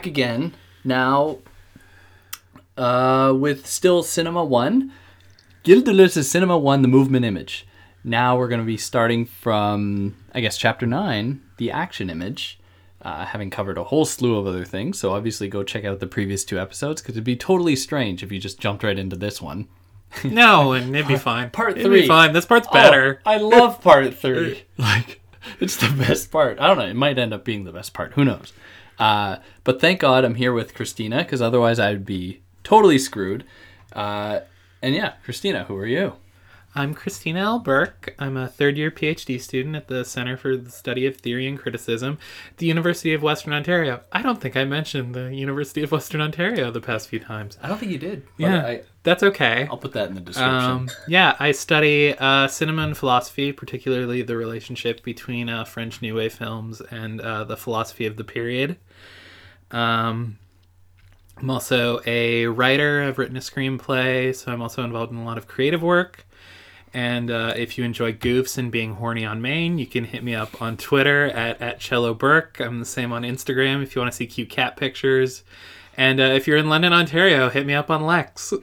back again now uh, with still Cinema 1. Gilles Deleuze's Cinema 1, the movement image. Now we're going to be starting from, I guess, chapter 9, the action image, uh, having covered a whole slew of other things. So obviously go check out the previous two episodes because it'd be totally strange if you just jumped right into this one. No, and it'd be fine. part it'd three. Be fine. This part's better. Oh, I love part three. like, it's the best part. I don't know. It might end up being the best part. Who knows? Uh, but thank God I'm here with Christina because otherwise I'd be totally screwed. Uh, and yeah, Christina, who are you? I'm Christina L. Burke. I'm a third year PhD student at the Center for the Study of Theory and Criticism at the University of Western Ontario. I don't think I mentioned the University of Western Ontario the past few times. I don't think you did. but Yeah, I, that's okay. I'll put that in the description. Um, yeah, I study uh, cinema and philosophy, particularly the relationship between uh, French New Wave films and uh, the philosophy of the period. Um, I'm also a writer. I've written a screenplay, so I'm also involved in a lot of creative work. And uh, if you enjoy goofs and being horny on main, you can hit me up on Twitter at, at Cello Burke. I'm the same on Instagram if you want to see cute cat pictures. And uh, if you're in London, Ontario, hit me up on Lex.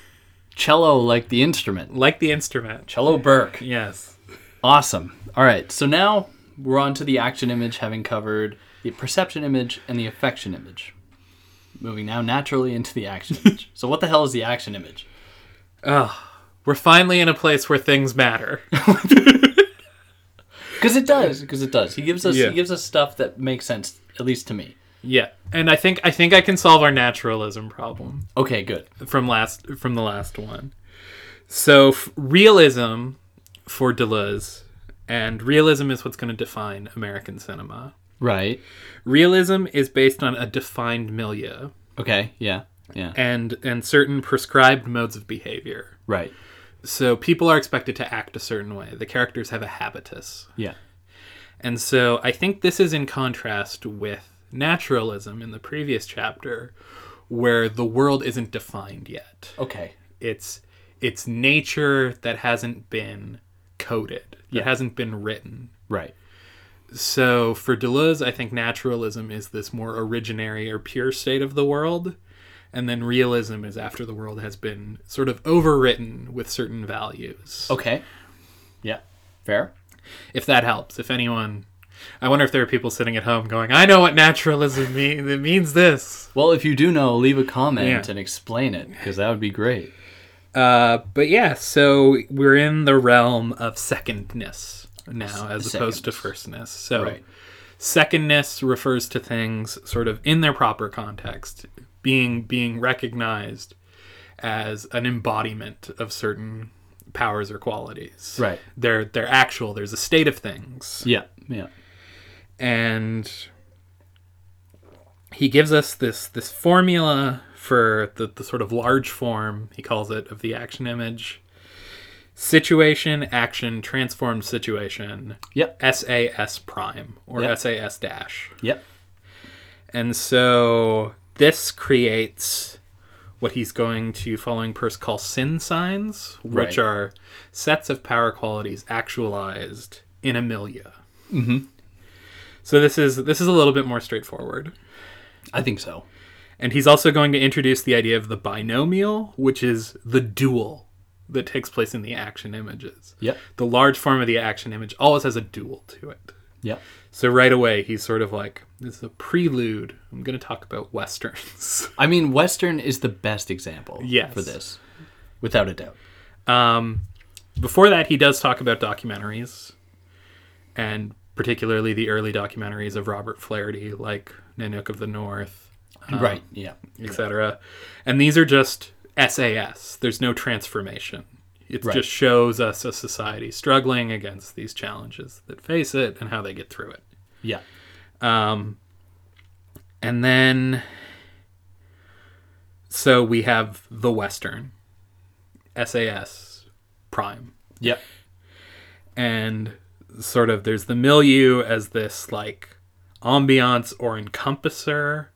Cello, like the instrument. like the instrument. Cello Burke. Yes. Awesome. All right. So now we're on to the action image, having covered the perception image and the affection image. Moving now naturally into the action image. So, what the hell is the action image? Oh, we're finally in a place where things matter. Because it does. Because it does. He gives us Yeah. he gives us stuff that makes sense, at least to me. Yeah, and I think I think I can solve our naturalism problem Okay, good. from last from the last one. So f- realism for Deleuze, and realism is what's going to define American cinema. Right. Realism is based on a defined milieu Okay. Yeah. Yeah. and and certain prescribed modes of behavior. Right. So people are expected to act a certain way. The characters have a habitus. Yeah. And so I think this is in contrast with naturalism in the previous chapter, where the world isn't defined yet. Okay. It's it's nature that hasn't been coded, that Yeah. hasn't been written. Right. So for Deleuze, I think naturalism is this more originary or pure state of the world. And then realism is after the world has been sort of overwritten with certain values. Okay. Yeah. Fair. if that helps. If anyone, I wonder if there are people sitting at home going, "I know what naturalism means. It means this." Well, if you do know, leave a comment Yeah. and explain it because that would be great. Uh, but yeah, so we're in the realm of secondness now, as opposed to firstness. So Right. secondness refers to things sort of in their proper context, being being recognized as an embodiment of certain powers or qualities. Right. They're they're actual. There's a state of things. Yeah. Yeah. And he gives us this this formula for the, the sort of large form he calls it of the action image situation action transformed situation Yep. sas prime or Yep. sas dash Yep. and so this creates what he's going to following Peirce call sinsigns which Right. are sets of power qualities actualized in a milieu Mm-hmm. So this is this is a little bit more straightforward. I think so. And he's also going to introduce the idea of the binomial, which is the dual that takes place in the action images. Yep. The large form of the action image always has a dual to it. Yep. So right away he's sort of like this is a prelude. I'm going to talk about westerns. I mean, Western is the best example Yes. for this, without a doubt. Um, before that, he does talk about documentaries, and particularly the early documentaries of Robert Flaherty, like Nanook of the North, right. Yeah. etc. And these are just SAS. There's no transformation. It Right. just shows us a society struggling against these challenges that face it and how they get through it. Yeah. Um, and then, so we have the Western, SAS Prime, Yep. and sort of there's the milieu as this like ambiance or encompasser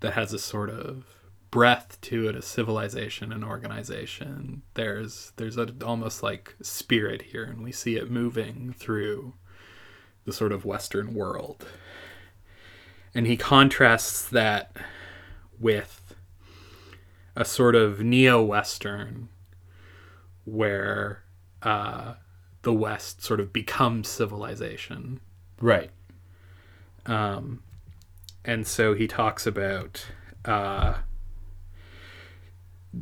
that has a sort of breath to it a civilization and organization. There's there's a almost like spirit here and we see it moving through the sort of western world. And he contrasts that with a sort of neo-western where uh, the west sort of becomes civilization Right. um, and so he talks about uh,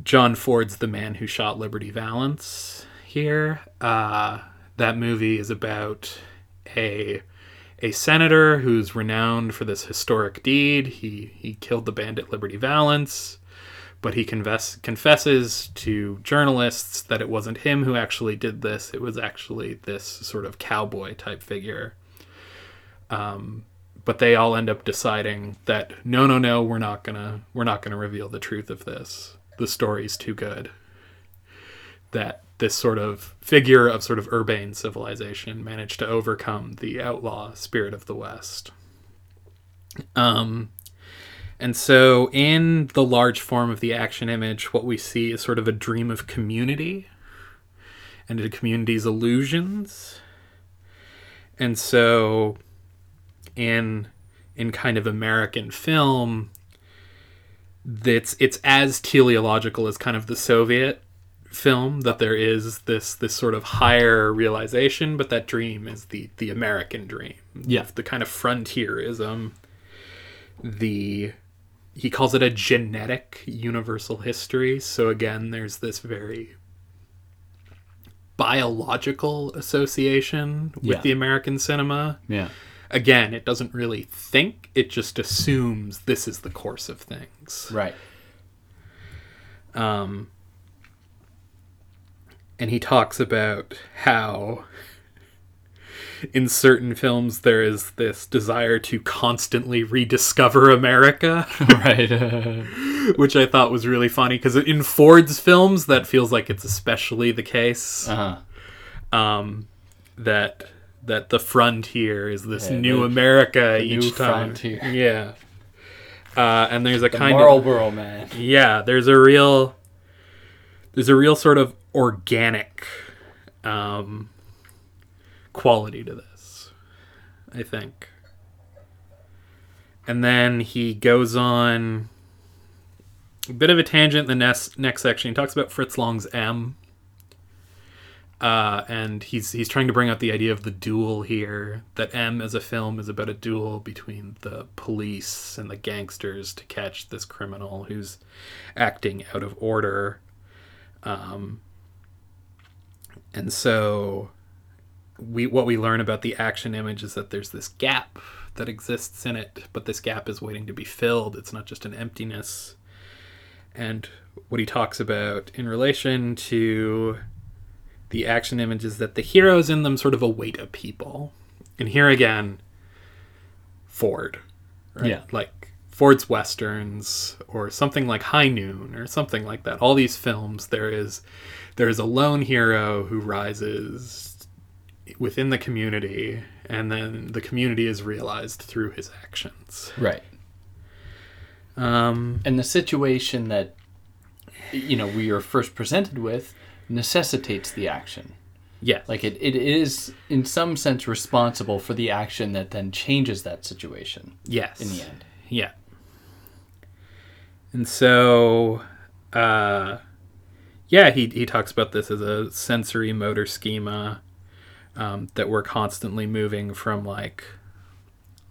John Ford's The Man Who Shot Liberty Valance here. Uh, that movie is about a a senator who's renowned for this historic deed. He he killed the bandit Liberty Valance, but he confess, confesses to journalists that it wasn't him who actually did this. It was actually this sort of cowboy type figure. But they all end up deciding that no no no we're not gonna we're not gonna reveal the truth of this. The story's too good. That this sort of figure of sort of urbane civilization managed to overcome the outlaw spirit of the west. Um and so in the large form of the action image what we see is sort of a dream of community. And a community's illusions. And so in in kind of American film that's it's as teleological as kind of the Soviet film that there is this this sort of higher realization but that dream is the the American dream. Yeah. the kind of frontierism the he calls it a genetic universal history so again there's this very biological association with Yeah. the American cinema Yeah. again, it doesn't really think, it just assumes this is the course of things. Right. Um, and he talks about how in certain films there is this desire to constantly rediscover America, right. which I thought was really funny because in Ford's films that feels like it's especially the case. uh-huh. Um, that that the frontier is this Yeah, new the- America new each time. frontier. Yeah. Uh, and there's a The kind of Marlboro man. yeah there's a real there's a real sort of organic um, quality to this i think and then he goes on a bit of a tangent in the next next section he talks about fritz lang's m uh, and he's he's trying to bring out the idea of the duel here. That M as a film is about a duel between the police and the gangsters to catch this criminal who's acting out of order. Um, and so we what we learn about the action image is that there's this gap that exists in it, but this gap is waiting to be filled. It's not just an emptiness. And what he talks about in relation to the action image is that the heroes in them sort of await a people. And here again, Ford. Right? Yeah. Like Ford's Westerns or something like High Noon or something like that. All these films, there is there is a lone hero who rises within the community and then the community is realized through his actions. Right. Um, And the situation that you know we are first presented with necessitates the action. yeah. Like it, it is in some sense responsible for the action that then changes that situation Yes. in the end. Yeah. And so, uh, yeah, he, he talks about this as a sensory motor schema um, that we're constantly moving from like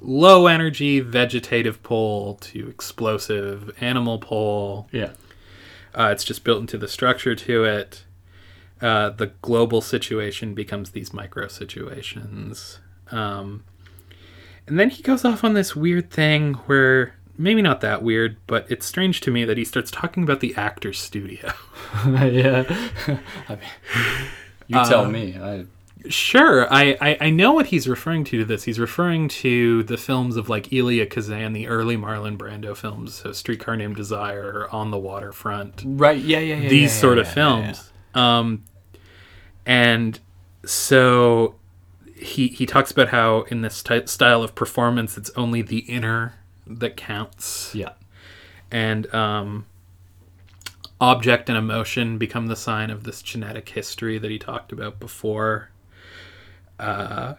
low energy vegetative pull to explosive animal pull. Yeah. Uh, it's just built into the structure to it. Uh, the global situation becomes these micro situations. Um, and then he goes off on this weird thing where maybe not that weird, but it's strange to me that he starts talking about the actor's studio. yeah. I mean, you tell Uh, me. I, Sure, I, I, I know what he's referring to to this. He's referring to the films of like Elia Kazan, the early Marlon Brando films, so Streetcar Named Desire, On the Waterfront. right. Yeah. Yeah. Yeah. these yeah, sort yeah, of yeah, films. Um, and so he he talks about how in this ty- style of performance, it's only the inner that counts, Yeah. and um, object and emotion become the sign of this genetic history that he talked about before. Uh,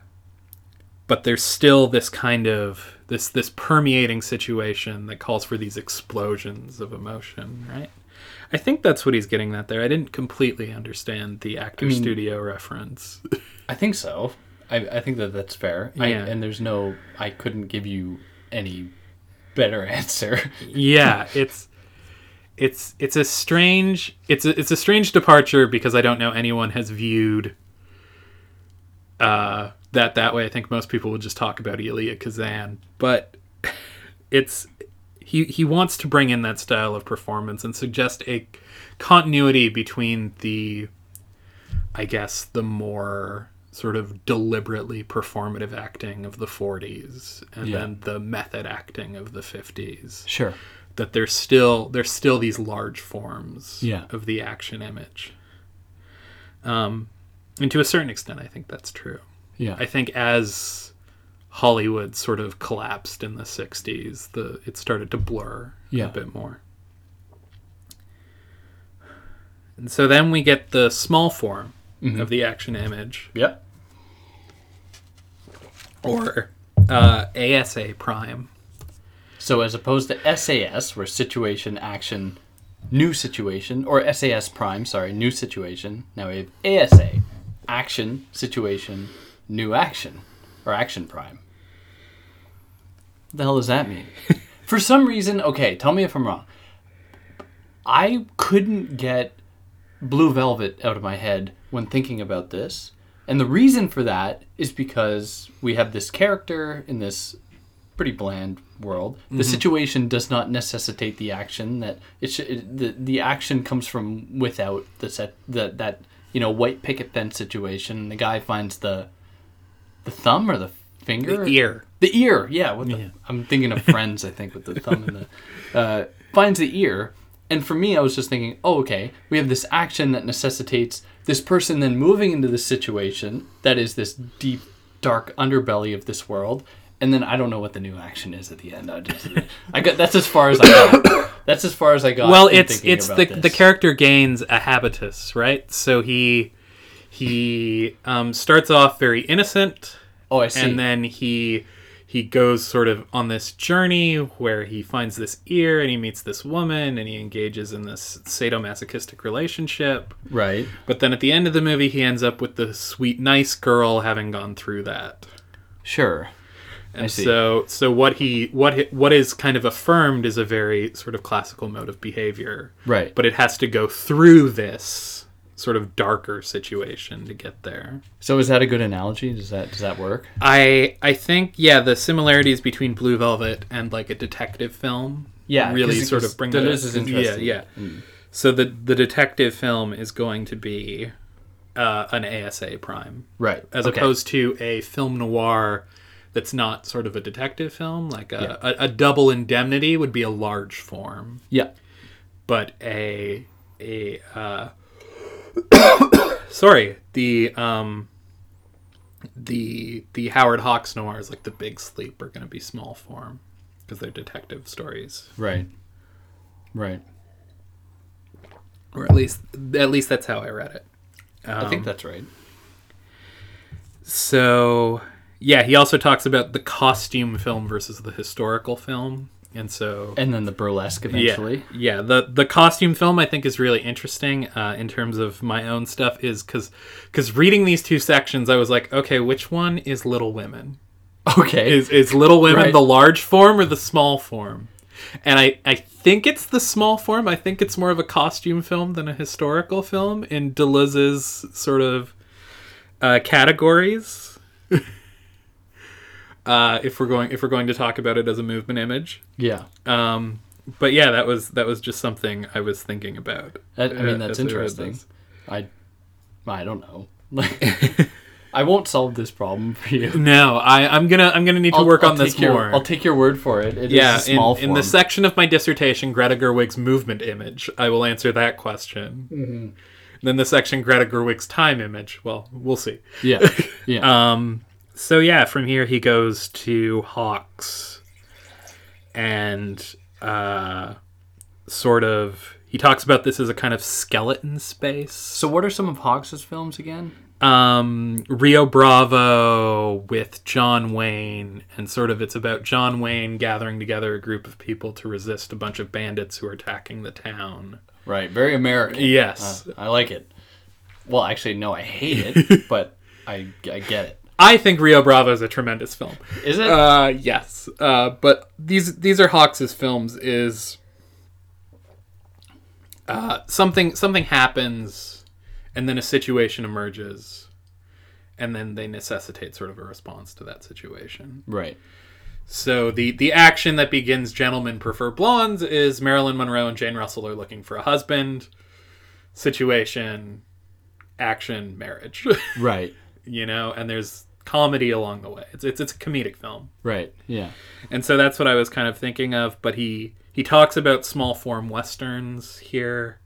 but there's still this kind of this this permeating situation that calls for these explosions of emotion, right? I think that's what he's getting at there. I didn't completely understand the actor mean- studio reference. I think so. I, I think that that's fair. I, Yeah. and there's no, I couldn't give you any better answer. yeah, it's it's it's a strange it's a, it's a strange departure because I don't know anyone has viewed uh, that that way. I think most people would just talk about Elia Kazan, but it's he he wants to bring in that style of performance and suggest a continuity between the I guess the more sort of deliberately performative acting of the 40s and Yeah. then the method acting of the 50s Sure. that there's still there's still these large forms Yeah. of the action image um and to a certain extent i think that's true Yeah. i think as hollywood sort of collapsed in the 60s the it started to blur Yeah. a bit more and so then we get the small form Mm-hmm. of the action image yep. or uh, asa prime So as opposed to SAS, where situation, action, new situation, or SAS prime, sorry, new situation. Now we have ASA, action, situation, new action, or action prime. What the hell does that mean? For some reason, okay, tell me if I'm wrong. I couldn't get Blue Velvet out of my head when thinking about this. And the reason for that is because we have this character in this pretty bland world. The mm-hmm. situation does not necessitate the action that it, sh- it the the action comes from without the set that that you know white picket fence situation. The guy finds the the thumb or the finger the ear the ear, yeah. What the, Yeah. I'm thinking of Friends. I think with the thumb and the uh, finds the ear. And for me, I was just thinking, oh, okay, we have this action that necessitates this person then moving into this situation that is this deep, dark underbelly of this world, and then I don't know what the new action is at the end. I just, I got that's as far as I got. That's as far as I got. well it's it's the this. the character gains a habitus right so he he um, starts off very innocent Oh, I see. and then he he goes sort of on this journey where he finds this ear and he meets this woman and he engages in this sadomasochistic relationship right. but then at the end of the movie he ends up with the sweet nice girl having gone through that Sure. And so so what he what what is kind of affirmed is a very sort of classical mode of behavior Right. but it has to go through this sort of darker situation to get there. So is that a good analogy? Does that does that work? I I think yeah, the similarities between Blue Velvet and like a detective film Yeah, really sort of bring that that is interesting. Yeah, yeah. So the the detective film is going to be uh, an ASA prime Right. as okay. opposed to a film noir that's not sort of a detective film like a, a, a double indemnity would be a large form Yeah. but a a uh, sorry the um the the Howard Hawks noirs like the Big Sleep are going to be small form because they're detective stories Right. Right. or at least at least that's how I read it. I think Um, that's right. So yeah, he also talks about the costume film versus the historical film, and so And then the burlesque eventually. Yeah, yeah. The the costume film I think is really interesting uh, in terms of my own stuff is because because reading these two sections I was like, okay, which one is Little Women? Okay. Is is Little Women Right. the large form or the small form? And I I think it's the small form. I think it's more of a costume film than a historical film in Deleuze's sort of uh, categories. uh, if we're going if we're going to talk about it as a movement image. yeah. Um, but yeah, that was that was just something I was thinking about. I uh, mean, that's I read interesting. I, I don't know. Like, I won't solve this problem for you. No, I, I'm gonna I'm gonna need to I'll- work I'll on this your- more. I'll take your word for it. It is yeah, a small in, in the section of my dissertation, Greta Gerwig's movement image, I will answer that question. Mm-hmm. Then the section Greta Gerwig's time image. Well, we'll see. yeah. Yeah. Um, so yeah, from here he goes to Hawks, and uh, sort of he talks about this as a kind of skeleton space. so, what are some of Hawks's films again? um, Rio Bravo with John Wayne, and sort of it's about John Wayne gathering together a group of people to resist a bunch of bandits who are attacking the town. Right. Very American. Yes. Uh, I like it. Well, actually, no, I hate it, but I, I get it. I think Rio Bravo is a tremendous film. Is it? Uh, yes. Uh, but these these are Hawks's films. Is uh, something something happens, and then a situation emerges, and then they necessitate sort of a response to that situation. right. So the the action that begins "Gentlemen Prefer Blondes" is Marilyn Monroe and Jane Russell are looking for a husband. Situation, action, marriage. Right. You know, and there's comedy along the way. It's it's it's a comedic film. Right. Yeah. And so that's what I was kind of thinking of. But he he talks about small form westerns here.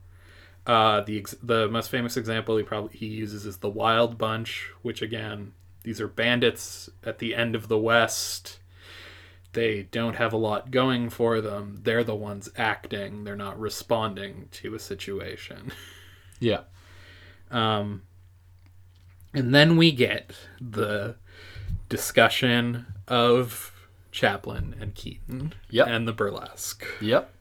Uh, the ex- the most famous example he probably he uses is the Wild Bunch, which again these are bandits at the end of the West. They don't have a lot going for them. They're the ones acting. They're not responding to a situation. Yeah. Um, and then we get the discussion of Chaplin and Keaton Yep. and the burlesque. Yep.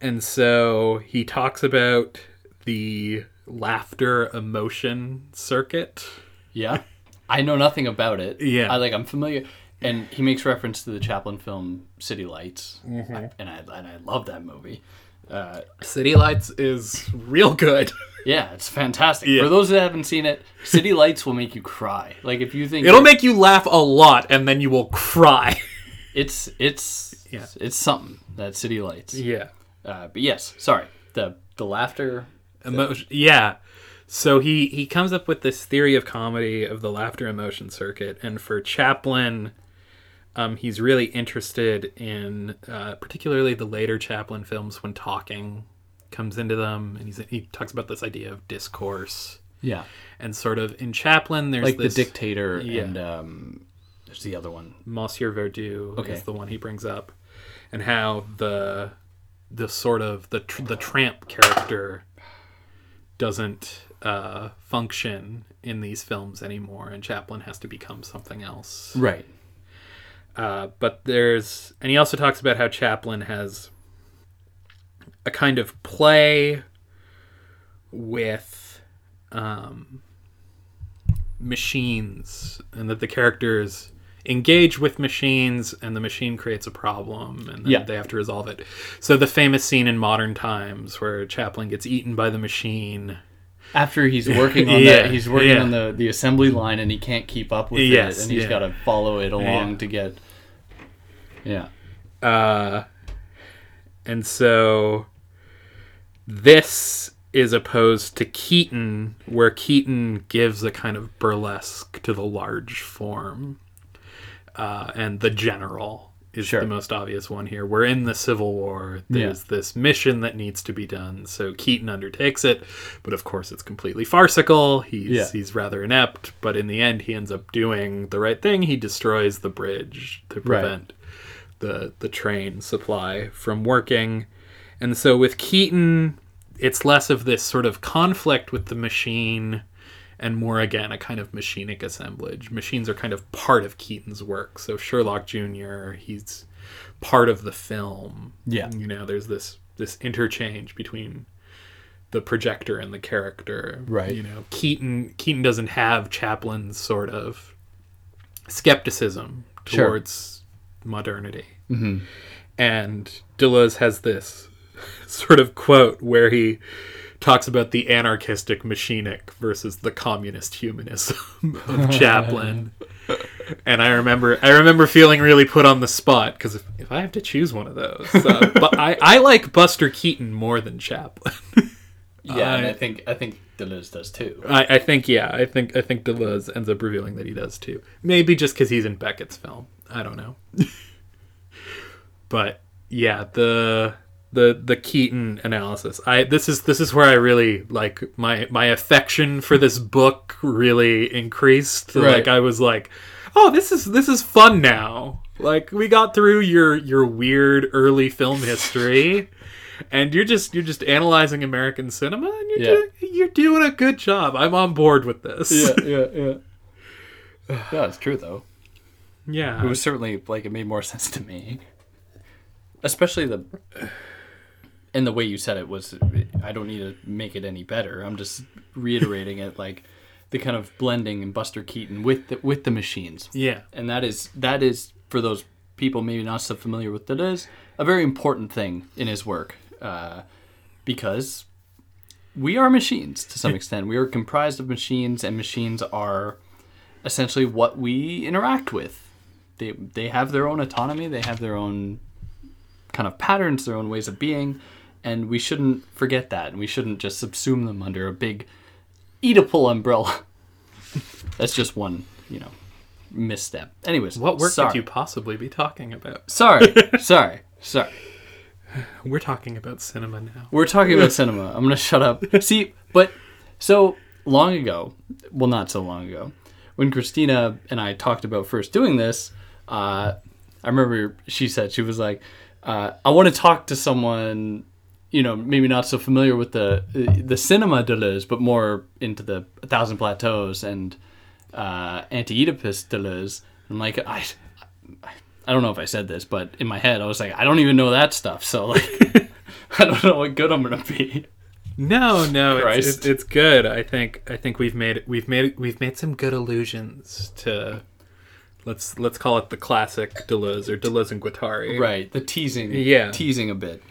And so he talks about the laughter emotion circuit. Yeah. I know nothing about it. Yeah. I like. I'm familiar, and he makes reference to the Chaplin film City Lights, Mm-hmm. I- and I and I love that movie. Uh, City Lights is real good. yeah, it's fantastic. Yeah. For those that haven't seen it, City Lights will make you cry. Like if you think It'll make you laugh a lot and then you will cry. it's it's Yeah. it's something that City Lights. yeah. Uh, but yes, sorry. The the laughter. emotion yeah so he he comes up with this theory of comedy of the laughter emotion circuit and for chaplin um, he's really interested in uh, particularly the later chaplin films when talking comes into them and he's, he talks about this idea of discourse Yeah. and sort of in chaplin there's Like this the dictator Yeah. and um, there's the other one. Monsieur Verdoux Okay. is the one he brings up, and how the the sort of the tr- the tramp character doesn't uh, function in these films anymore, and Chaplin has to become something else. Right. Uh, but there's, and he also talks about how Chaplin has a kind of play with um, machines, and that the characters engage with machines, and the machine creates a problem, and then Yeah. they have to resolve it. So the famous scene in modern times where Chaplin gets eaten by the machine. After he's working on Yeah, that, he's working yeah. on the, the assembly line and he can't keep up with Yes, it, and he's got to follow it along to get. Yeah. Uh, and so this is opposed to Keaton, where Keaton gives a kind of burlesque to the large form. Uh, and the general is Sure. the most obvious one here. We're in the Civil War. There's this mission that needs to be done. So Keaton undertakes it, but of course it's completely farcical. He's Yeah. he's rather inept, but in the end he ends up doing the right thing. He destroys the bridge to Right. prevent the the train supply from working. And so with Keaton, it's less of this sort of conflict with the machine and more again a kind of machinic assemblage. Machines are kind of part of Keaton's work. So Sherlock Jr., he's part of the film. Yeah. You know, there's this this interchange between the projector and the character. Right. You know, Keaton Keaton doesn't have Chaplin's sort of skepticism Sure. towards modernity. Mm-hmm. And Deleuze has this sort of quote where he talks about the anarchistic machinic versus the communist humanism of Chaplin. and I remember I remember feeling really put on the spot because if, if I have to choose one of those, uh, but I, I like Buster Keaton more than Chaplin. Yeah, and I- I think I think Deleuze does too. I, I think yeah, I think I think Deleuze ends up revealing that he does too. Maybe just because he's in Beckett's film. I don't know. but yeah, the the the Keaton analysis. I this is this is where I really like my my affection for this book really increased. Right. Like I was like, oh, this is this is fun now. Like we got through your your weird early film history. and you're just you're just analyzing American cinema, and you're Yeah. doing you're doing a good job. I'm on board with this. yeah, yeah. Yeah, yeah, it's true though. yeah. It was certainly like it made more sense to me, especially the and the way you said it was. I don't need to make it any better. I'm just reiterating it, like the kind of blending and Buster Keaton with the, with the machines, yeah. and that is that is for those people maybe not so familiar with it is a very important thing in his work, uh, because we are machines to some extent. We are comprised of machines, and machines are essentially what we interact with. They they have their own autonomy. They have their own kind of patterns, their own ways of being, and we shouldn't forget that. And we shouldn't just subsume them under a big Oedipal umbrella. That's just one, you know, misstep. Anyways, What work sorry. could you possibly be talking about? Sorry, sorry, sorry. We're talking about cinema now. We're talking about cinema. I'm gonna shut up. See, but so long ago, well, not so long ago, when Christina and I talked about first doing this, uh, I remember she said she was like, uh, "I want to talk to someone, you know, maybe not so familiar with the the cinema Deleuze, but more into the A Thousand Plateaus and uh, Anti-Oedipus Deleuze." I'm like, I. I don't know if I said this, but in my head I was like, I don't even know that stuff. So like, I don't know what good I'm gonna be. No, no, it's, it's, it's good. I think I think we've made we've made we've made some good allusions to let's let's call it the classic Deleuze or Deleuze and Guattari. Right, the teasing. Yeah. teasing a bit.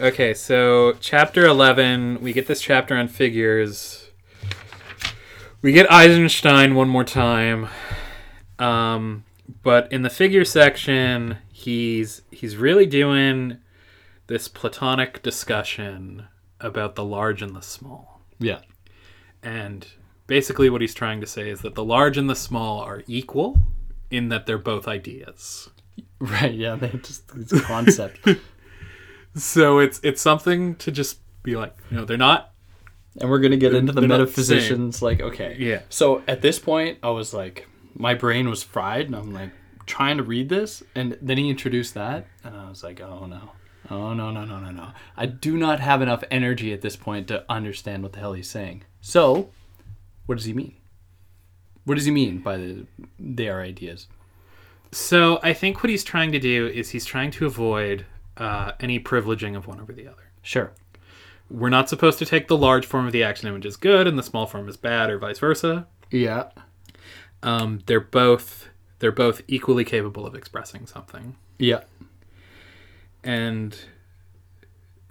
Okay, so chapter 11, we get this chapter on figures. We get Eisenstein one more time. Um, but in the figure section, he's he's really doing this platonic discussion about the large and the small. Yeah, And basically what he's trying to say is that the large and the small are equal in that they're both ideas. right. Yeah, they just it's a concept, So it's it's something to just be like, no, they're not and we're gonna get into the metaphysicians. Like, okay, Yeah. So at this point, I was like, my brain was fried, and I'm like trying to read this, and then he introduced that, and I was like, oh no. Oh no no no no no! I do not have enough energy at this point to understand what the hell he's saying. So, what does he mean? What does he mean by the they are ideas? So I think what he's trying to do is he's trying to avoid uh, any privileging of one over the other. Sure. We're not supposed to take the large form of the action image as good and the small form as bad, or vice versa. Yeah. Um, they're both they're both equally capable of expressing something, Yeah. and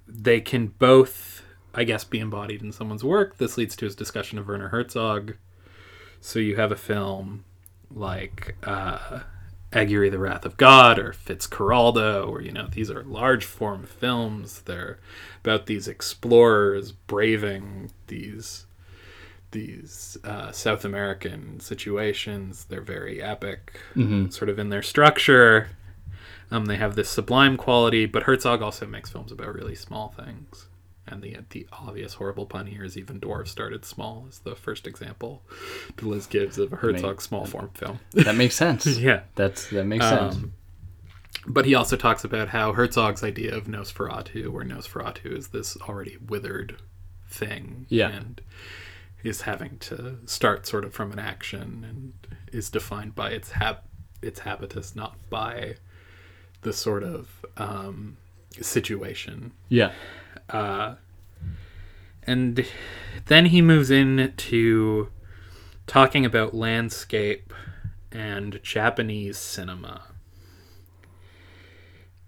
they can both, I guess, be embodied in someone's work. This leads to his discussion of Werner Herzog. So you have a film like uh, Aguirre, The Wrath of God, or Fitzcarraldo, or you know, these are large form films. They're about these explorers braving these these uh, South American situations. They're very epic, sort of in their structure. Um, they have this sublime quality, but Herzog also makes films about really small things. And the the obvious horrible pun here is even dwarves started small is the first example Deleuze gives of a Herzog small form film. That makes sense. yeah. That's that makes sense. Um, but he also talks about how Herzog's idea of Nosferatu, where Nosferatu is this already withered thing, Yeah. and is having to start sort of from an action, and is defined by its hab- its habitus, not by the sort of um, situation. Yeah. And then he moves in to talking about landscape and Japanese cinema.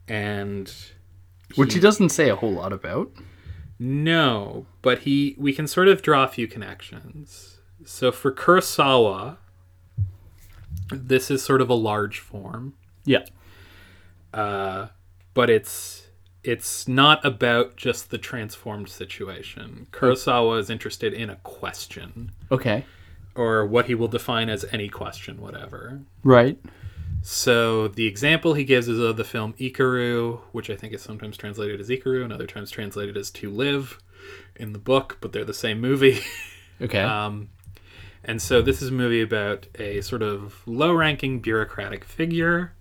And Which he doesn't say a whole lot about. no, but he we can sort of draw a few connections. So for Kurosawa, this is sort of a large form, Yeah. uh, but it's it's not about just the transformed situation. Kurosawa is interested in a question. Okay. or what he will define as any question, whatever. Right. So the example he gives is of the film Ikiru, which I think is sometimes translated as Ikiru and other times translated as To Live in the book, but they're the same movie. Okay. um, and so this is a movie about a sort of low ranking bureaucratic figure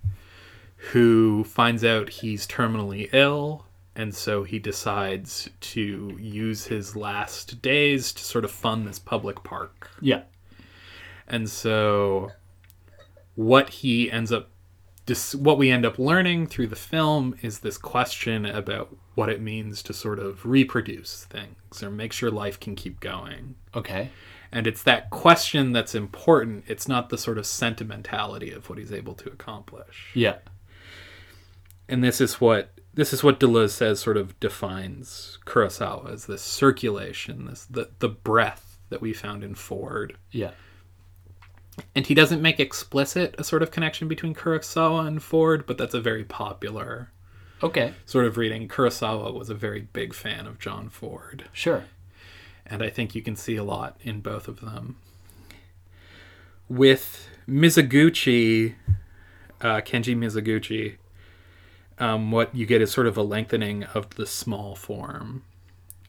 who finds out he's terminally ill and so he decides to use his last days to sort of fund this public park. Yeah. And so what he ends up what we end up learning through the film is this question about what it means to sort of reproduce things or make sure life can keep going. Okay. And it's that question that's important. It's not the sort of sentimentality of what he's able to accomplish. Yeah. And this is what this is what Deleuze says sort of defines Kurosawa as this circulation, this the the breath that we found in Ford. Yeah. And he doesn't make explicit a sort of connection between Kurosawa and Ford, but that's a very popular Okay. sort of reading. Kurosawa was a very big fan of John Ford, Sure. and I think you can see a lot in both of them. With Mizoguchi, uh, Kenji Mizoguchi, um, what you get is sort of a lengthening of the small form,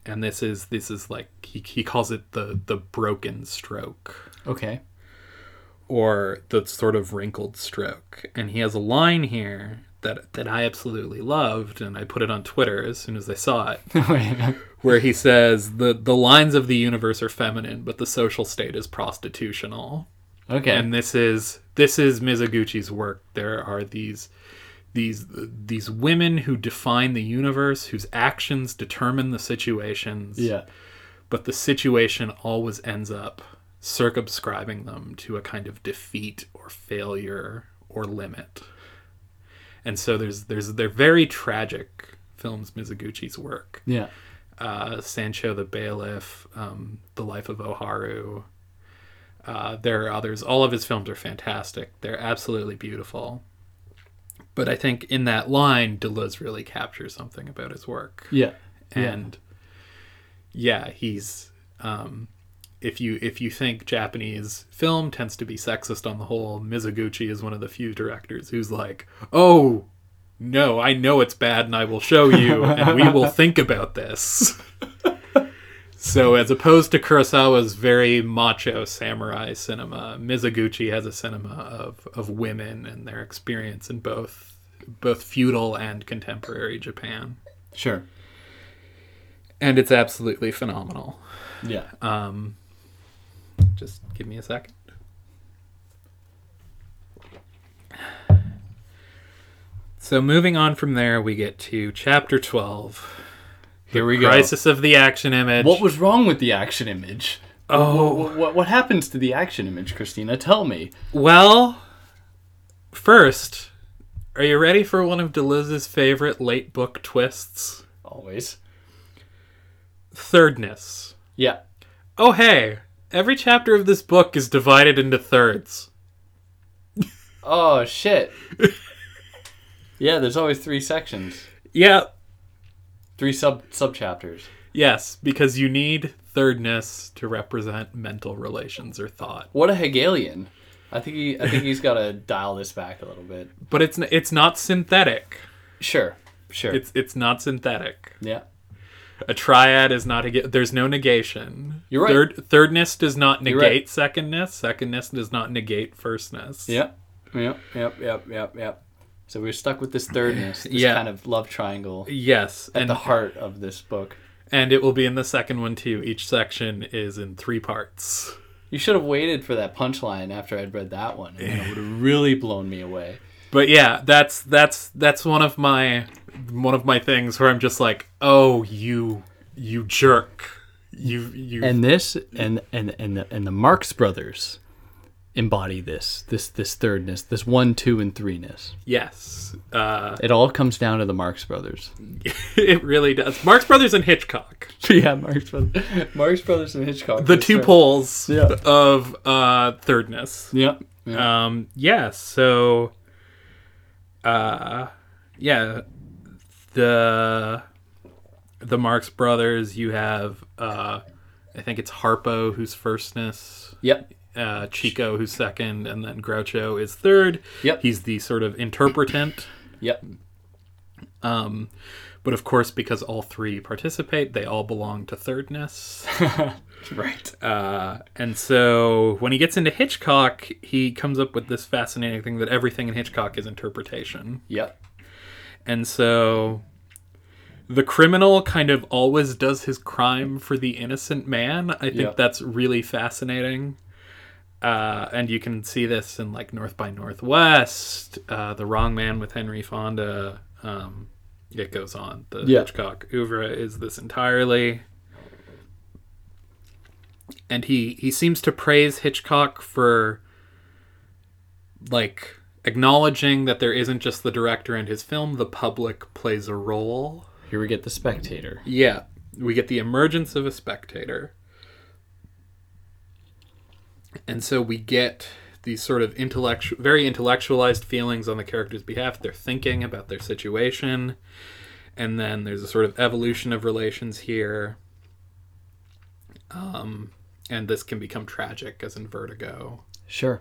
and this is this is like he, he calls it the the broken stroke Okay. or the sort of wrinkled stroke. And he has a line here that that I absolutely loved, and I put it on Twitter as soon as I saw it, where he says the the lines of the universe are feminine, but the social state is prostitutional. okay. And this is this is Mizoguchi's work. There are these these these women who define the universe, whose actions determine the situations yeah. but the situation always ends up circumscribing them to a kind of defeat or failure or limit. And so there's there's they're very tragic films Mizoguchi's work. Yeah. Uh, Sansho the Bailiff, um, The Life of Oharu. Uh, there are others. All of his films are fantastic. They're absolutely beautiful. But I think in that line, Deleuze really captures something about his work Yeah. and yeah, he's um, if you if you think Japanese film tends to be sexist on the whole, Mizoguchi is one of the few directors who's like, "Oh, no, I know it's bad and I will show you and we will think about this." so as opposed to Kurosawa's very macho samurai cinema, Mizoguchi has a cinema of of women and their experience in both both feudal and contemporary Japan Sure. and it's absolutely phenomenal. Yeah. Um, just give me a second. So moving on from there, we get to chapter twelve, Here we go. crisis of the action image. What was wrong with the action image? Oh. What, what, what happens to the action image, Christina? Tell me. well, first, are you ready for one of Deleuze's favorite late book twists? Always. Thirdness. Yeah. Oh hey, every chapter of this book is divided into thirds. Oh shit. yeah, there's always three sections, Yeah, three sub sub chapters. Yes, because you need thirdness to represent mental relations or thought. What a Hegelian. I think he I think he's got to dial this back a little bit. But it's it's not synthetic. Sure. Sure. It's it's not synthetic. yeah. A triad is not a there's no negation. You're right. Third thirdness does not negate right. secondness. Secondness does not negate firstness. Yep. Yep. Yep. Yep. Yep. Yep. So we're stuck with this thirdness, this Yeah. kind of love triangle Yes, at and the heart of this book. and it will be in the second one too. Each section is in three parts. You should have waited for that punchline after I'd read that one, it would have really blown me away. But yeah, that's that's that's one of my one of my things where I'm just like, oh, you you jerk, you you. And this and and and the, and the Marx brothers embody this this this thirdness, this one, two, and threeness. yes, uh, It all comes down to the Marx brothers. it really does. Marx Brothers and Hitchcock, yeah, Marx brothers, Marx brothers and Hitchcock. the two poles Yeah. of uh, thirdness. Yeah. yeah. Um, yeah, so, uh, yeah, the the Marx Brothers. You have, uh, I think it's Harpo who's firstness. Yep. Uh, Chico, who's second, and then Groucho is third. Yep. He's the sort of interpretant. Yep. Um, but of course, because all three participate, they all belong to thirdness. Right. Uh, and so when he gets into Hitchcock, he comes up with this fascinating thing that everything in Hitchcock is interpretation. Yep. And so the criminal kind of always does his crime for the innocent man. I think Yeah. that's really fascinating. Uh, and you can see this in like North by Northwest, uh, The Wrong Man with Henry Fonda. Um, it goes on. The Yeah. Hitchcock oeuvre is this entirely. And he he seems to praise Hitchcock for like acknowledging that there isn't just the director and his film, the public plays a role. Here we get the spectator. Yeah, we get the emergence of a spectator. And so we get these sort of intellectual, very intellectualized feelings on the character's behalf. They're thinking about their situation. And then there's a sort of evolution of relations here. Um, and this can become tragic, as in Vertigo Sure.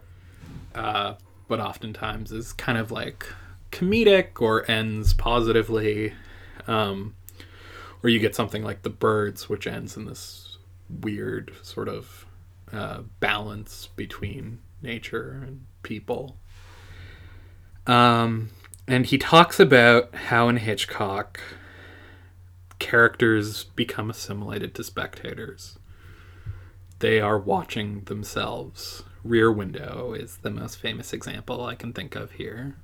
uh, but oftentimes is kind of like comedic or ends positively. Um, or you get something like The Birds, which ends in this weird sort of uh, balance between nature and people. Um, and he talks about how in Hitchcock, characters become assimilated to spectators they are watching themselves. Rear Window is the most famous example I can think of here.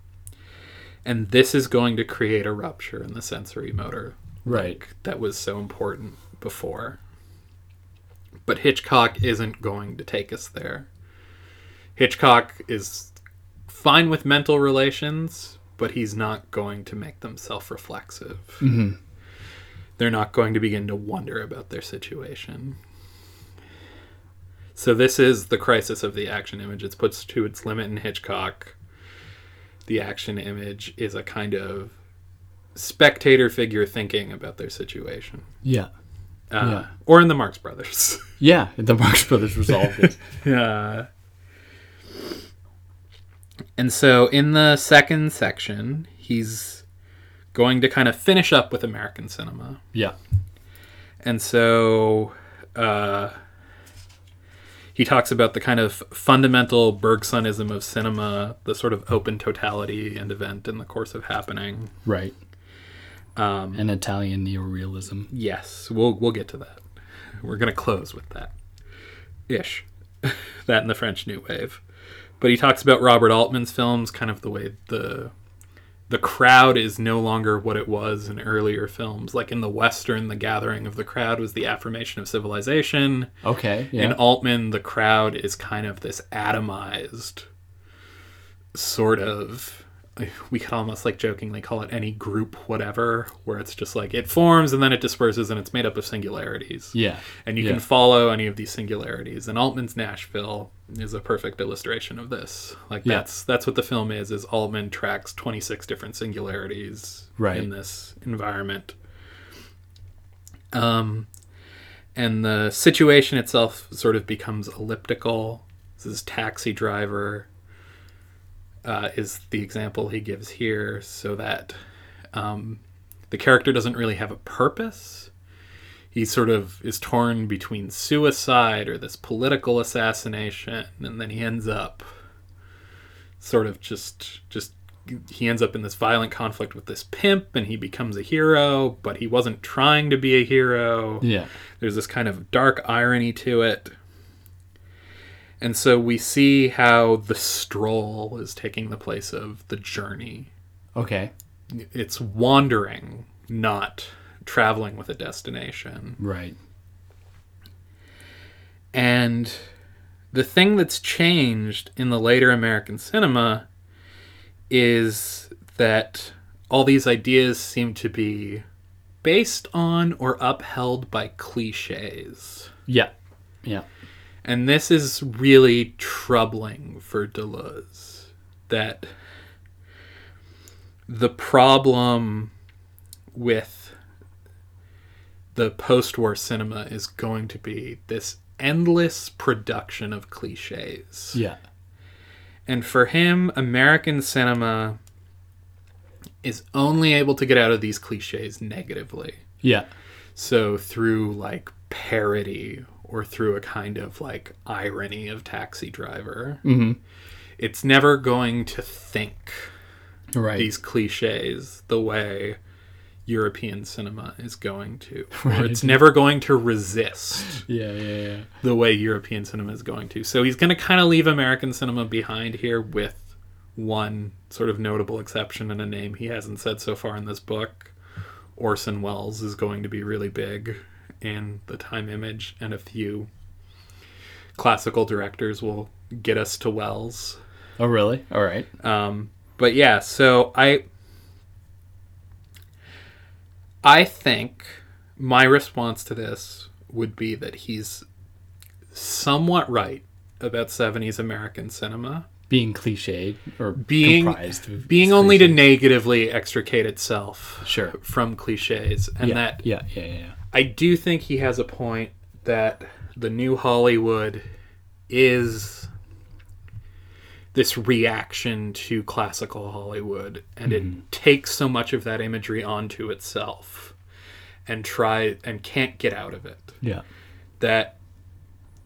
And this is going to create a rupture in the sensory motor Right. that was so important before. But Hitchcock isn't going to take us there. Hitchcock is fine with mental relations, but he's not going to make them self reflexive. Mm-hmm. They're not going to begin to wonder about their situation. So this is the crisis of the action image. It's put to its limit in Hitchcock. The action image is a kind of spectator figure thinking about their situation. Yeah. Uh, Yeah. Or in the Marx Brothers. Yeah. The Marx Brothers resolved it. yeah. And so in the second section, he's going to kind of finish up with American cinema. yeah. And so uh, he talks about the kind of fundamental Bergsonism of cinema, the sort of open totality and event in the course of happening. Right. Um, An Italian neorealism. yes, we'll we'll get to that. We're gonna close with that, ish, that and the French New Wave. But he talks about Robert Altman's films, kind of the way the the crowd is no longer what it was in earlier films. Like in the Western, the gathering of the crowd was the affirmation of civilization. Okay. Yeah. In Altman, the crowd is kind of this atomized sort of. We could almost like jokingly call it any group, whatever, where it's just like it forms and then it disperses and it's made up of singularities. yeah. And you Yeah. can follow any of these singularities. And Altman's Nashville is a perfect illustration of this. Like Yeah. that's that's what the film is. Is Altman tracks twenty six different singularities Right. in this environment. Um, and the situation itself sort of becomes elliptical. This is taxi driver. Uh, is the example he gives here, so that um, the character doesn't really have a purpose. He sort of is torn between suicide or this political assassination and then he ends up sort of just just he ends up in this violent conflict with this pimp and he becomes a hero but he wasn't trying to be a hero. Yeah. there's this kind of dark irony to it and so we see how the stroll is taking the place of the journey Okay. it's wandering not traveling with a destination Right. And the thing that's changed in the later American cinema is that all these ideas seem to be based on or upheld by cliches. Yeah. Yeah. And this is really troubling for Deleuze. That the problem with the post war cinema is going to be this endless production of cliches. Yeah. And for him, American cinema is only able to get out of these cliches negatively. Yeah. So through like parody or through a kind of like irony of Taxi Driver, Mm-hmm. it's never going to think Right. these cliches the way European cinema is going to. Or it's never going to resist Yeah, yeah, yeah. the way European cinema is going to. So he's going to kind of leave American cinema behind here with one sort of notable exception and a name he hasn't said so far in this book. Orson Welles is going to be really big in the time image, and a few classical directors will get us to Welles. Oh, really? All right. Um, but yeah, so I I think my response to this would be that he's somewhat right about 70s American cinema Being cliched or being being only to negatively extricate itself Sure. from cliches and yeah, that yeah, yeah, yeah. I do think he has a point that the new Hollywood is this reaction to classical Hollywood, and it mm-hmm. takes so much of that imagery onto itself and try and can't get out of it. Yeah. That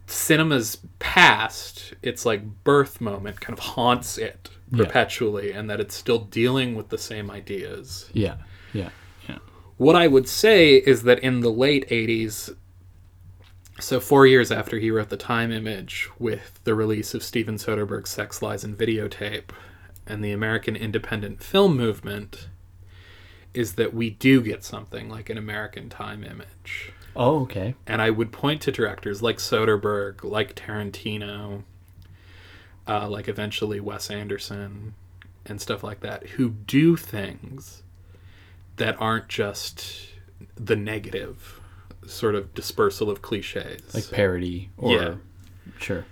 cinema's past, its like birth moment, kind of haunts it Yeah. perpetually, and that it's still dealing with the same ideas. Yeah. Yeah. What I would say is that in the late 80s, so four years after he wrote The Time Image, with the release of Steven Soderbergh's Sex, Lies, and Videotape, and the American independent film movement, is that we do get something like an American Time Image. Oh, okay. And I would point to directors like Soderbergh, like Tarantino, uh, like eventually Wes Anderson, and stuff like that, who do things that aren't just the negative sort of dispersal of cliches. Like parody or Yeah. sure.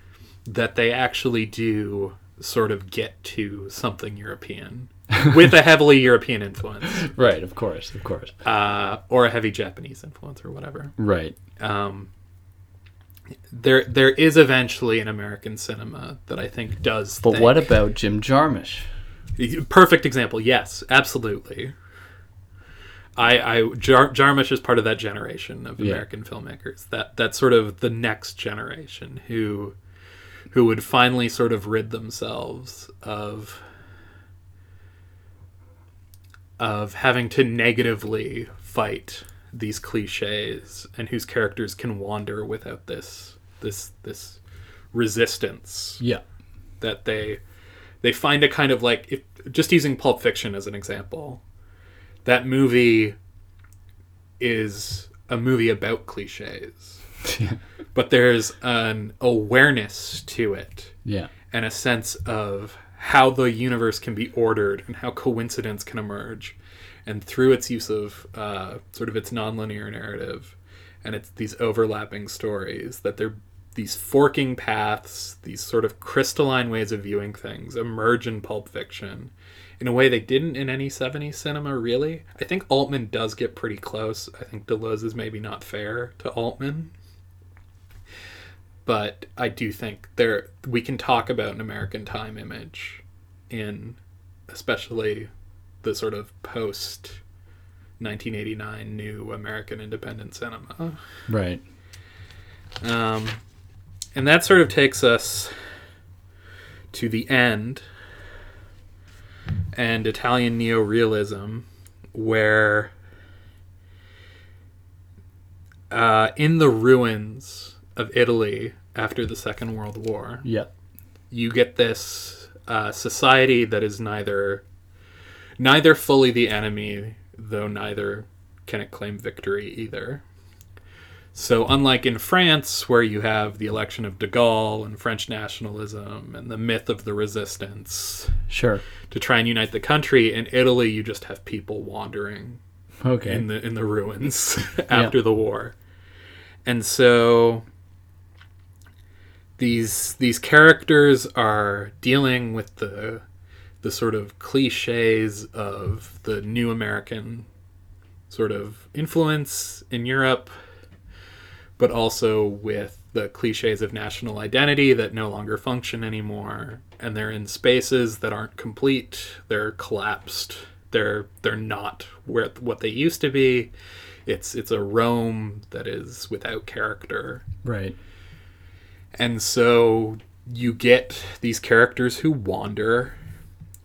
that they actually do sort of get to something European with a heavily European influence Right, of course, of course. uh, or a heavy Japanese influence or whatever. Right. um, there there is eventually an American cinema that I think does. But think- what about Jim Jarmusch? Perfect example. Yes, absolutely. I, I Jar, Jarmusch is part of that generation of Yeah. American filmmakers. That that's sort of the next generation who who would finally sort of rid themselves of of having to negatively fight these cliches and whose characters can wander without this this this resistance Yeah. that they they find a kind of like if just using pulp fiction as an example that movie is a movie about cliches. But there's an awareness to it Yeah. and a sense of how the universe can be ordered and how coincidence can emerge. And through its use of uh, sort of its nonlinear narrative and it's these overlapping stories that they're these forking paths these sort of crystalline ways of viewing things emerge in pulp fiction in a way they didn't in any 70s cinema really i think altman does get pretty close i think deleuze is maybe not fair to altman but I do think there we can talk about an American time image in especially the sort of post 1989 new American independent cinema. Right. Um, and that sort of takes us to the end and Italian neorealism, where uh, in the ruins of Italy after the Second World War, Yeah. you get this uh, society that is neither neither fully the enemy, though neither can it claim victory either. So, unlike in France, where you have the election of de Gaulle and French nationalism and the myth of the resistance Sure. to try and unite the country, in Italy you just have people wandering Okay. in the in the ruins after the war. And so these these characters are dealing with the the sort of cliches of the new American sort of influence in Europe, but also with the cliches of national identity that no longer function anymore. And they're in spaces that aren't complete, they're collapsed, they're they're not where what they used to be. It's it's a Rome that is without character. right. And so you get these characters who wander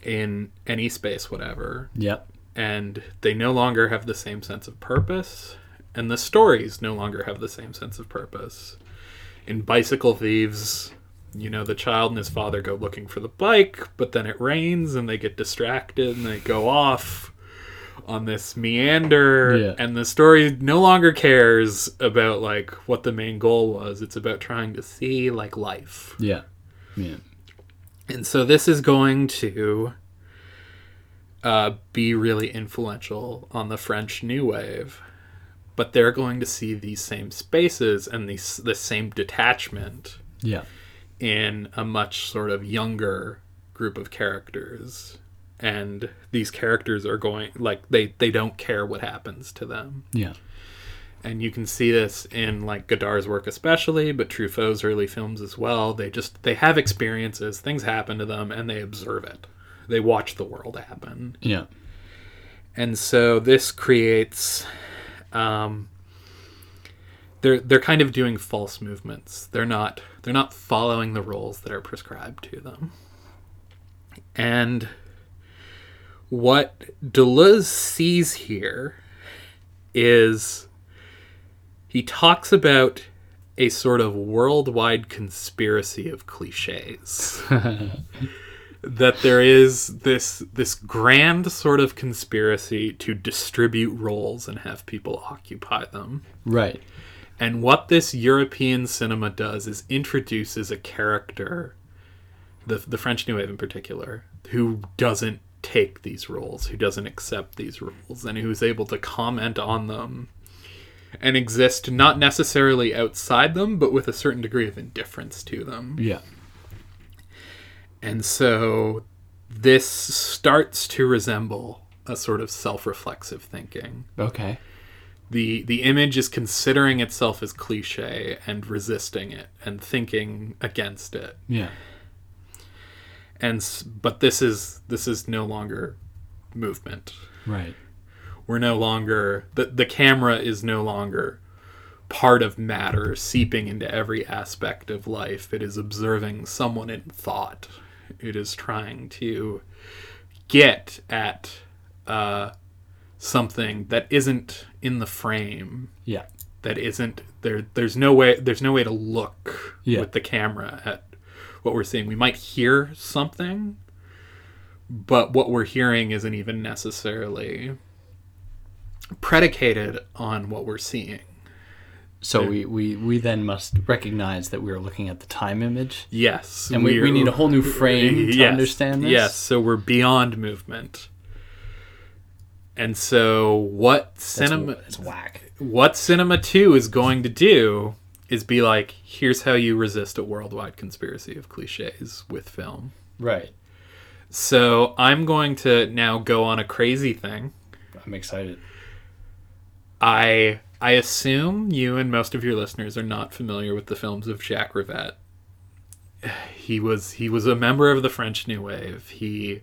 in any space, whatever, Yep. and they no longer have the same sense of purpose, and the stories no longer have the same sense of purpose. In Bicycle Thieves, you know, the child and his father go looking for the bike, but then it rains and they get distracted and they go off on this meander Yeah. and the story no longer cares about like what the main goal was. It's about trying to see like life. Yeah. Yeah. And so this is going to uh, be really influential on the French New Wave. But they're going to see these same spaces and these the same detachment Yeah. in a much sort of younger group of characters. And these characters are going like they they don't care what happens to them. Yeah. And you can see this in like Godard's work especially, but Truffaut's early films as well. They just they have experiences, things happen to them and they observe it. They watch the world happen. Yeah. And so this creates um they're they're kind of doing false movements. They're not they're not following the rules that are prescribed to them. And what Deleuze sees here is he talks about a sort of worldwide conspiracy of cliches. that there is this this grand sort of conspiracy to distribute roles and have people occupy them. Right. And what this European cinema does is introduces a character, the the French New Wave in particular, who doesn't take these roles, who doesn't accept these roles, and who's able to comment on them and exist not necessarily outside them, but with a certain degree of indifference to them. Yeah. And so this starts to resemble a sort of self-reflexive thinking. Okay. The the image is considering itself as cliche and resisting it and thinking against it. Yeah. And but this is this is no longer movement. Right. We're no longer the the camera is no longer part of matter seeping into every aspect of life. It is observing someone in thought. It is trying to get at uh, something that isn't in the frame. Yeah. That isn't there. There's no way. There's no way to look Yeah. with the camera at what we're seeing. We might hear something, but what we're hearing isn't even necessarily predicated on what we're seeing. So we, we, we then must recognize that we are looking at the time image. Yes, And we, we need a whole new frame to Yes, understand this. Yes, so we're beyond movement. And so what That's, cinema It's whack. what cinema 2 is going to do is be like here's how you resist a worldwide conspiracy of cliches with film. Right. So I'm going to now go on a crazy thing. I'm excited. I I assume you and most of your listeners are not familiar with the films of Jacques Rivette. He was he was a member of the French New Wave. He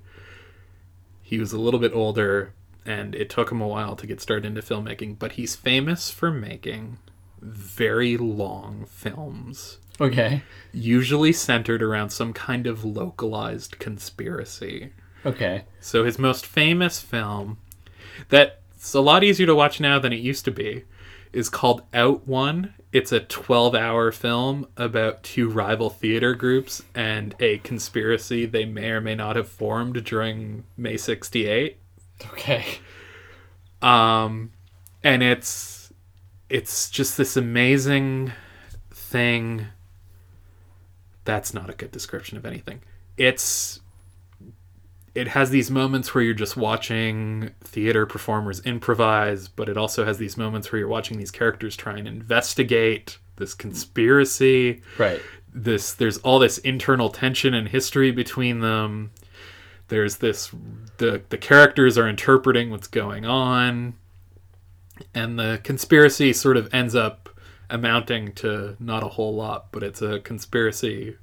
he was a little bit older and it took him a while to get started into filmmaking, but he's famous for making very long films, Okay. usually centered around some kind of localized conspiracy. Okay. So his most famous film, that's a lot easier to watch now than it used to be, is called Out One. It's a 12-hour film about two rival theater groups and a conspiracy they may or may not have formed during May 68. Okay. Um and it's it's just this amazing thing that's not a good description of anything. It's it has these moments where you're just watching theater performers improvise, but it also has these moments where you're watching these characters try and investigate this conspiracy. Right. This there's all this internal tension and history between them. There's this the the characters are interpreting what's going on and the conspiracy sort of ends up amounting to not a whole lot, but it's a conspiracy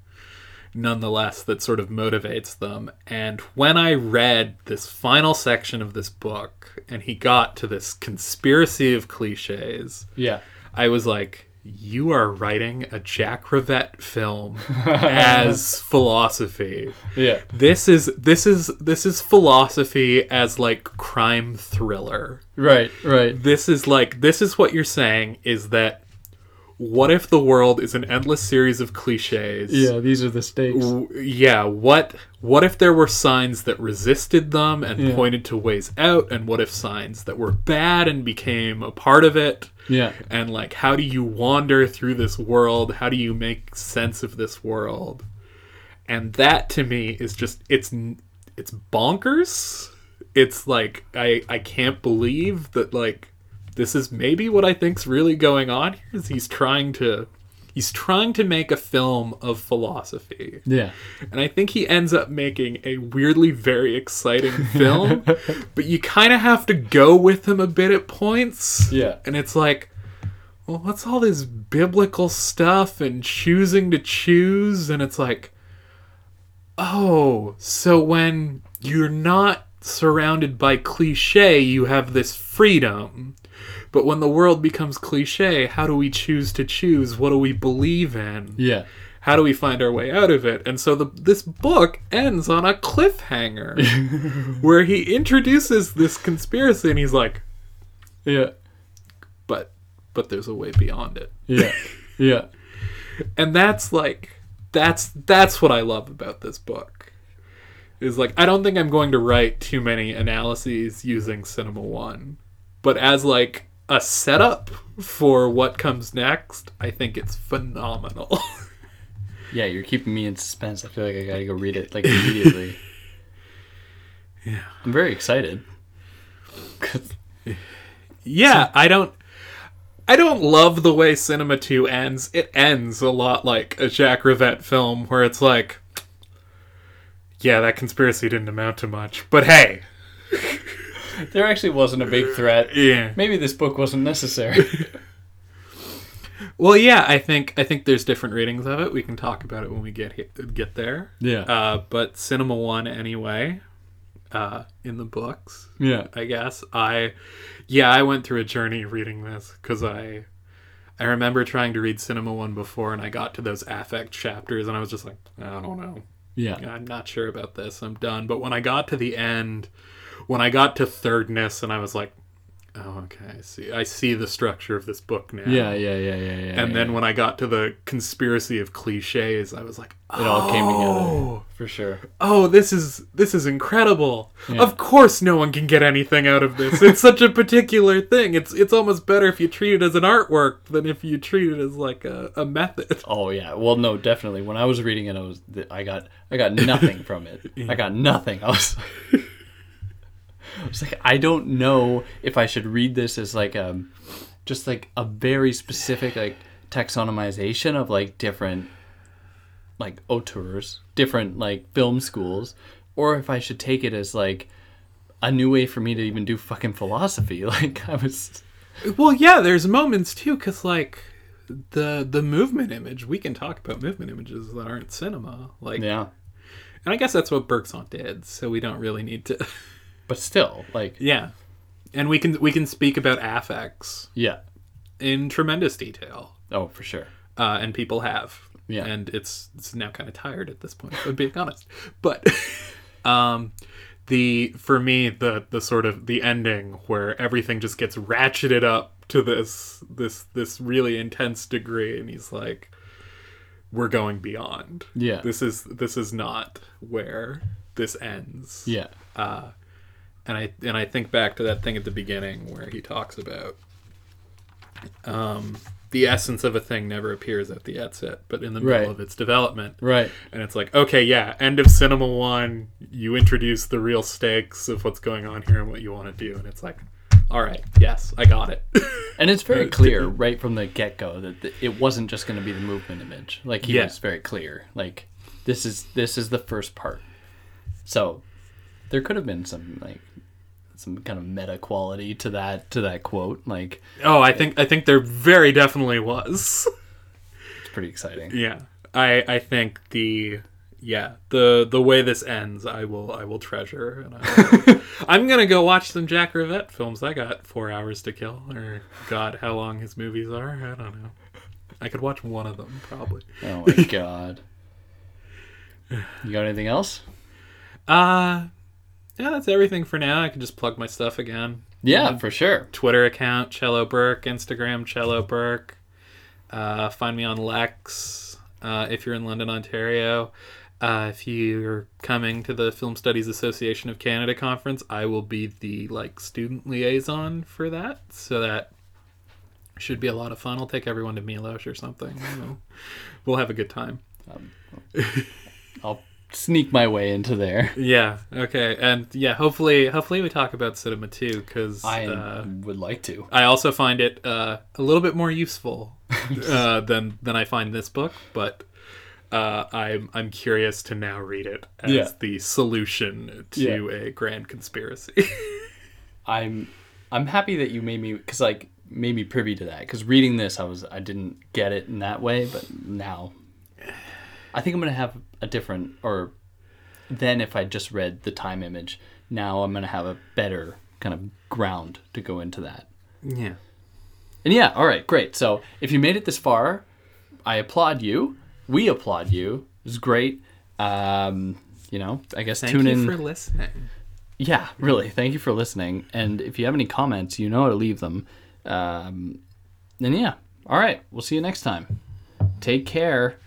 nonetheless that sort of motivates them. And when I read this final section of this book and he got to this conspiracy of cliches, Yeah. I was like, you are writing a Jack Rivette film as philosophy. Yeah. This is this is this is philosophy as like crime thriller. Right. Right. This is like this is what you're saying is that what if the world is an endless series of cliches? Yeah. These are the stakes. W- yeah what what if there were signs that resisted them and Yeah. pointed to ways out and what if signs that were bad and became a part of it Yeah. and like how do you wander through this world how do you make sense of this world and that to me is just it's it's bonkers it's like i i can't believe that like this is maybe what i think's really going on here is he's trying to he's trying to make a film of philosophy Yeah. and I think he ends up making a weirdly very exciting film, but you kind of have to go with him a bit at points. Yeah. And it's like, well, what's all this biblical stuff and choosing to choose? And it's like, oh, so when you're not surrounded by cliche, you have this freedom. But when the world becomes cliche, how do we choose to choose? What do we believe in? Yeah. how do we find our way out of it? And so the this book ends on a cliffhanger where he introduces this conspiracy and he's like, Yeah. but but there's a way beyond it. Yeah. Yeah. And that's like that's that's what I love about this book. Is like I don't think I'm going to write too many analyses using Cinema 1, but as like a setup for what comes next, I think it's phenomenal. Yeah. You're keeping me in suspense. I feel like I gotta go read it like immediately. yeah. I'm very excited. Yeah, I don't I don't love the way Cinema 2 ends. It ends a lot like a Jack Rivette film where it's like yeah, that conspiracy didn't amount to much. But hey, there actually wasn't a big threat. yeah. Maybe this book wasn't necessary. Well, yeah, I think I think there's different readings of it. We can talk about it when we get he- get there. Yeah. Uh, but Cinema 1 anyway, uh, in the books, yeah. I guess. I yeah, I went through a journey reading this cuz I I remember trying to read Cinema 1 before and I got to those affect chapters and I was just like, I don't know. Yeah. I'm not sure about this. I'm done. But when I got to the end, when I got to thirdness and I was like, oh, okay, I see. I see the structure of this book now. Yeah. Yeah. Yeah. Yeah. Yeah. And yeah. then when I got to the conspiracy of cliches, I was like, it all came together oh, for sure. oh, this is this is incredible. Yeah. Of course, no one can get anything out of this. It's such a particular thing. It's it's almost better if you treat it as an artwork than if you treat it as like a, a method. Oh yeah. Well, no, definitely. When I was reading it, I was I got I got nothing from it. I got nothing. I was I was like, I don't know if I should read this as like a just like a very specific like taxonomization of like different like auteurs, different like film schools, or if I should take it as like a new way for me to even do fucking philosophy. Like I was Well, yeah, there's moments too, because like the the movement image, we can talk about movement images that aren't cinema. Like, yeah. and I guess that's what Bergson did, so we don't really need to. But still, like yeah, and we can we can speak about affects yeah. in tremendous detail, Oh, for sure. uh, and people have. Yeah. and it's it's now kind of tired at this point. If I'm being honest, but um, the for me the the sort of the ending where everything just gets ratcheted up to this this this really intense degree, and he's like, "We're going beyond. Yeah. This is this is not where this ends." Yeah. And I and I think back to that thing at the beginning where he talks about um, the essence of a thing never appears at the outset, but in the middle Right. of its development. Right. And it's like, okay, yeah, end of Cinema One, you introduce the real stakes of what's going on here and what you want to do, and it's like, all right, yes, I got it. And it's very clear right from the get go that th- it wasn't just going to be the movement image. Like he Yeah. was very clear. Like this is this is the first part. So there could have been some like some kind of meta quality to that to that quote. Like oh, I think I think there very definitely was. it's pretty exciting. Yeah, I I think the yeah the the way this ends, I will I will treasure, and I will, I'm gonna go watch some Jack Rivette films. I got four hours to kill, or God, how long his movies are? I don't know. I could watch one of them probably. Oh my god. You got anything else? Uh yeah, that's everything for now. I can just plug my stuff again. Yeah, for sure. Twitter account Cello Burke, Instagram Cello Burke. Uh, find me on Lex uh, if you're in London, Ontario. Uh, if you're coming to the Film Studies Association of Canada conference, I will be the like student liaison for that. So that should be a lot of fun. I'll take everyone to Milos or something. you know. we'll have a good time. I'll sneak my way into there. Yeah. Okay. And yeah, hopefully, hopefully we talk about cinema too, because I uh, would like to. I also find it uh, a little bit more useful uh, than than I find this book, but uh, I'm I'm curious to now read it as Yeah. the solution to Yeah. a grand conspiracy. I'm I'm happy that you made me cuz like made me privy to that cuz reading this I was I didn't get it in that way, but now I think I'm going to have a different or then if I just read the time image, now I'm going to have a better kind of ground to go into that. yeah. And yeah, all right, great. So if you made it this far, I applaud you. We applaud you. It was great. Um, you know, I guess Thank tune you in. for listening. Yeah, really. Thank you for listening. And if you have any comments, you know how to leave them. Um, then yeah, all right. We'll see you next time. Take care.